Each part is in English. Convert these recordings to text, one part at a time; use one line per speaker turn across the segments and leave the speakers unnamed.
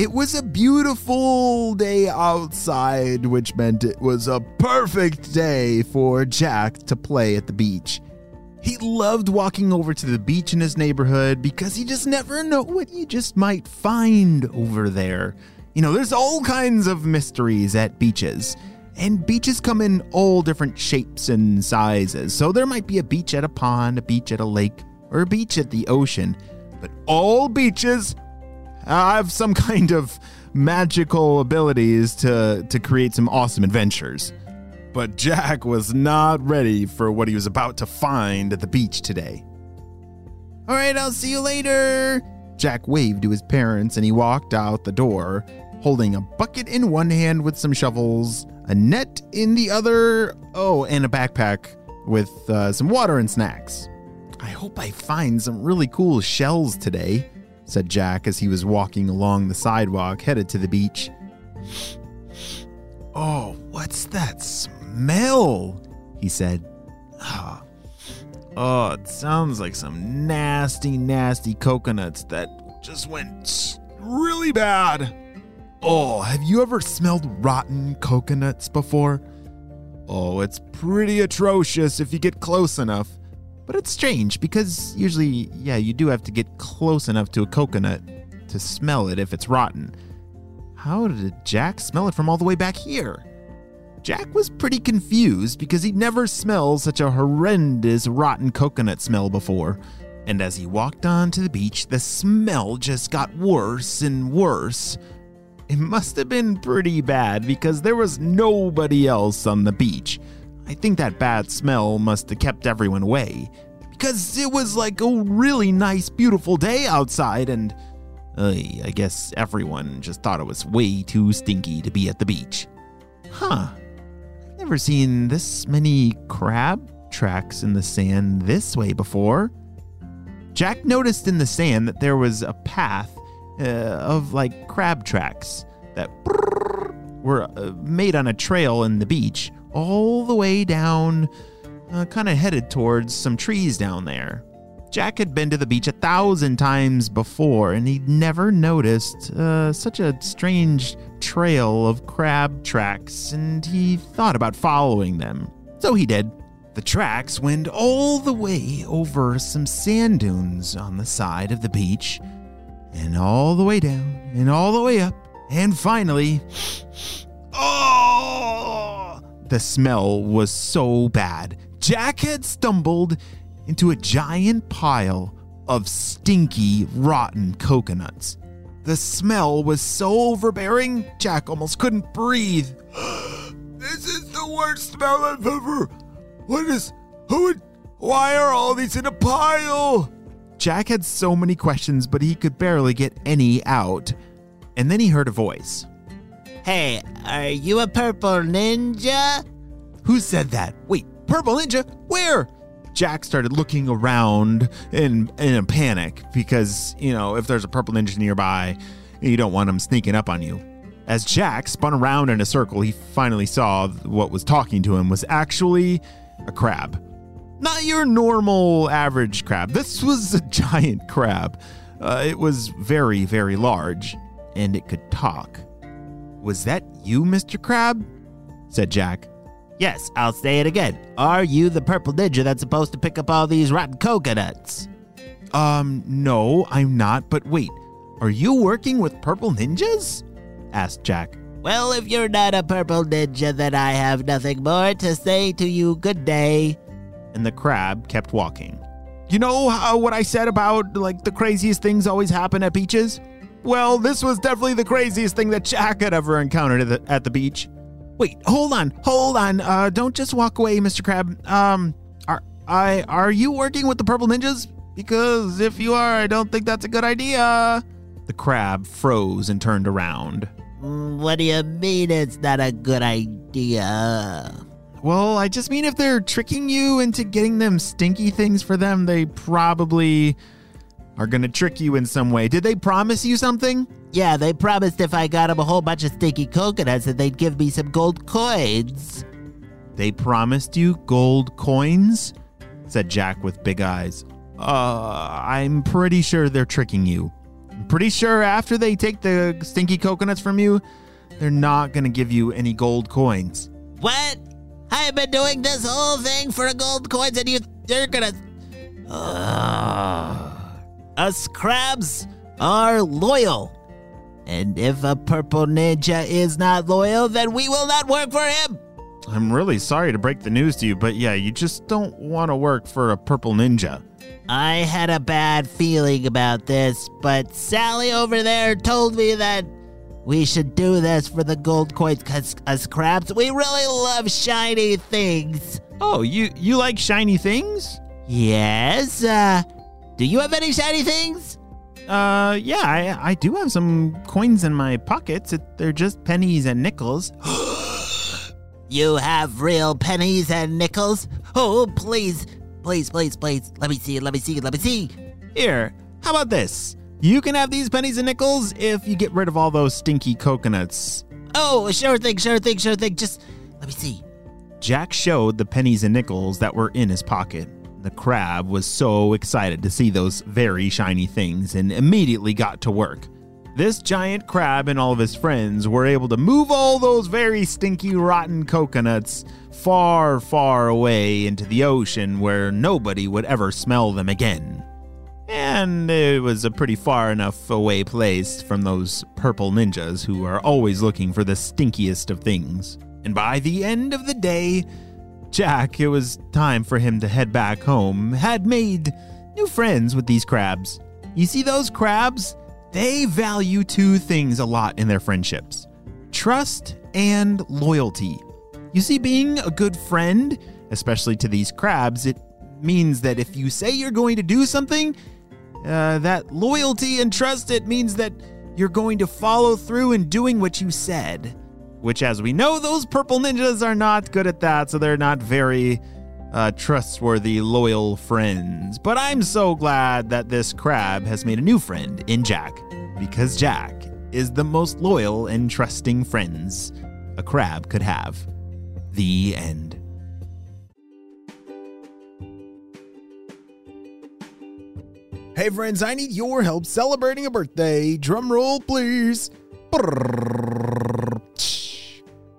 It was a beautiful day outside, which meant it was a perfect day for Jack to play at the beach. He loved walking over to the beach in his neighborhood because you just never know what you just might find over there. You know, there's all kinds of mysteries at beaches, and beaches come in all different shapes and sizes. So there might be a beach at a pond, a beach at a lake, or a beach at the ocean. But all beaches have some kind of magical abilities to, to create some awesome adventures. But Jack was not ready for what he was about to find at the beach today. All right, I'll see you later. Jack waved to his parents and he walked out the door, holding a bucket in one hand with some shovels, a net in the other, oh, and a backpack with uh, some water and snacks. I hope I find some really cool shells today said Jack as he was walking along the sidewalk headed to the beach. Oh, what's that smell? He said. Oh, oh, it sounds like some nasty, nasty coconuts that just went really bad. Oh, have you ever smelled rotten coconuts before? Oh, it's pretty atrocious if you get close enough. But it's strange because usually, yeah, you do have to get close enough to a coconut to smell it if it's rotten. How did Jack smell it from all the way back here? Jack was pretty confused because he'd never smelled such a horrendous rotten coconut smell before. And as he walked on to the beach, the smell just got worse and worse. It must have been pretty bad because there was nobody else on the beach. I think that bad smell must have kept everyone away. Because it was like a really nice, beautiful day outside, and uh, I guess everyone just thought it was way too stinky to be at the beach. Huh. I've never seen this many crab tracks in the sand this way before. Jack noticed in the sand that there was a path uh, of like crab tracks that were uh, made on a trail in the beach all the way down, uh, kind of headed towards some trees down there. Jack had been to the beach a thousand times before, and he'd never noticed uh, such a strange trail of crab tracks, and he thought about following them. So he did. The tracks went all the way over some sand dunes on the side of the beach, and all the way down, and all the way up, and finally. Oh! The smell was so bad. Jack had stumbled into a giant pile of stinky, rotten coconuts. The smell was so overbearing, Jack almost couldn't breathe. this is the worst smell I've ever. What is. Who would. Why are all these in a pile? Jack had so many questions, but he could barely get any out. And then he heard a voice.
Hey, are you a purple ninja?
Who said that? Wait, purple ninja? Where? Jack started looking around in in a panic because, you know, if there's a purple ninja nearby, you don't want him sneaking up on you. As Jack spun around in a circle, he finally saw what was talking to him was actually a crab. Not your normal average crab. This was a giant crab. Uh, it was very, very large, and it could talk. Was that you, Mr. Crab? said Jack.
Yes, I'll say it again. Are you the purple ninja that's supposed to pick up all these rotten coconuts?
Um, no, I'm not, but wait, are you working with purple ninjas? asked Jack.
Well, if you're not a purple ninja, then I have nothing more to say to you. Good day.
and the crab kept walking. You know how what I said about like the craziest things always happen at beaches? Well, this was definitely the craziest thing that Jack had ever encountered at the, at the beach. Wait, hold on, hold on. Uh, don't just walk away, Mr. Crab. Um, are I are you working with the Purple Ninjas? Because if you are, I don't think that's a good idea. The crab froze and turned around.
What do you mean it's not a good idea?
Well, I just mean if they're tricking you into getting them stinky things for them, they probably are going to trick you in some way. Did they promise you something?
Yeah, they promised if I got them a whole bunch of stinky coconuts that they'd give me some gold coins.
They promised you gold coins? said Jack with big eyes. Uh, I'm pretty sure they're tricking you. I'm pretty sure after they take the stinky coconuts from you, they're not going to give you any gold coins.
What? I've been doing this whole thing for gold coins and you, you're gonna. Ugh. Us crabs are loyal. And if a purple ninja is not loyal, then we will not work for him.
I'm really sorry to break the news to you, but yeah, you just don't want to work for a purple ninja.
I had a bad feeling about this, but Sally over there told me that we should do this for the gold coins because us crabs, we really love shiny things.
Oh, you you like shiny things?
Yes, uh, do you have any shiny things?
Uh, yeah, I I do have some coins in my pockets. It, they're just pennies and nickels.
You have real pennies and nickels? Oh, please, please, please, please. Let me see, let me see, let me see.
Here, how about this? You can have these pennies and nickels if you get rid of all those stinky coconuts.
Oh, sure thing, sure thing, sure thing. Just let me see.
Jack showed the pennies and nickels that were in his pocket. The crab was so excited to see those very shiny things and immediately got to work. This giant crab and all of his friends were able to move all those very stinky, rotten coconuts far, far away into the ocean where nobody would ever smell them again. And it was a pretty far enough away place from those purple ninjas who are always looking for the stinkiest of things. And by the end of the day, Jack, it was time for him to head back home, had made new friends with these crabs. You see those crabs? They value two things a lot in their friendships trust and loyalty. You see, being a good friend, especially to these crabs, it means that if you say you're going to do something, uh, that loyalty and trust, it means that you're going to follow through in doing what you said. Which, as we know, those purple ninjas are not good at that, so they're not very uh, trustworthy, loyal friends. But I'm so glad that this crab has made a new friend in Jack, because Jack is the most loyal and trusting friends a crab could have. The end.
Hey friends, I need your help celebrating a birthday. Drum roll, please.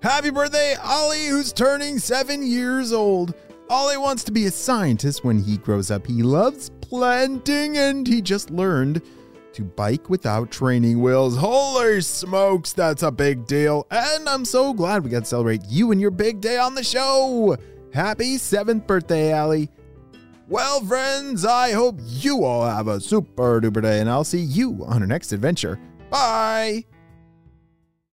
Happy birthday, Ollie, who's turning seven years old. Ollie wants to be a scientist when he grows up. He loves planting and he just learned to bike without training wheels. Holy smokes, that's a big deal. And I'm so glad we got to celebrate you and your big day on the show. Happy seventh birthday, Allie. Well, friends, I hope you all have a super duper day, and I'll see you on our next adventure. Bye!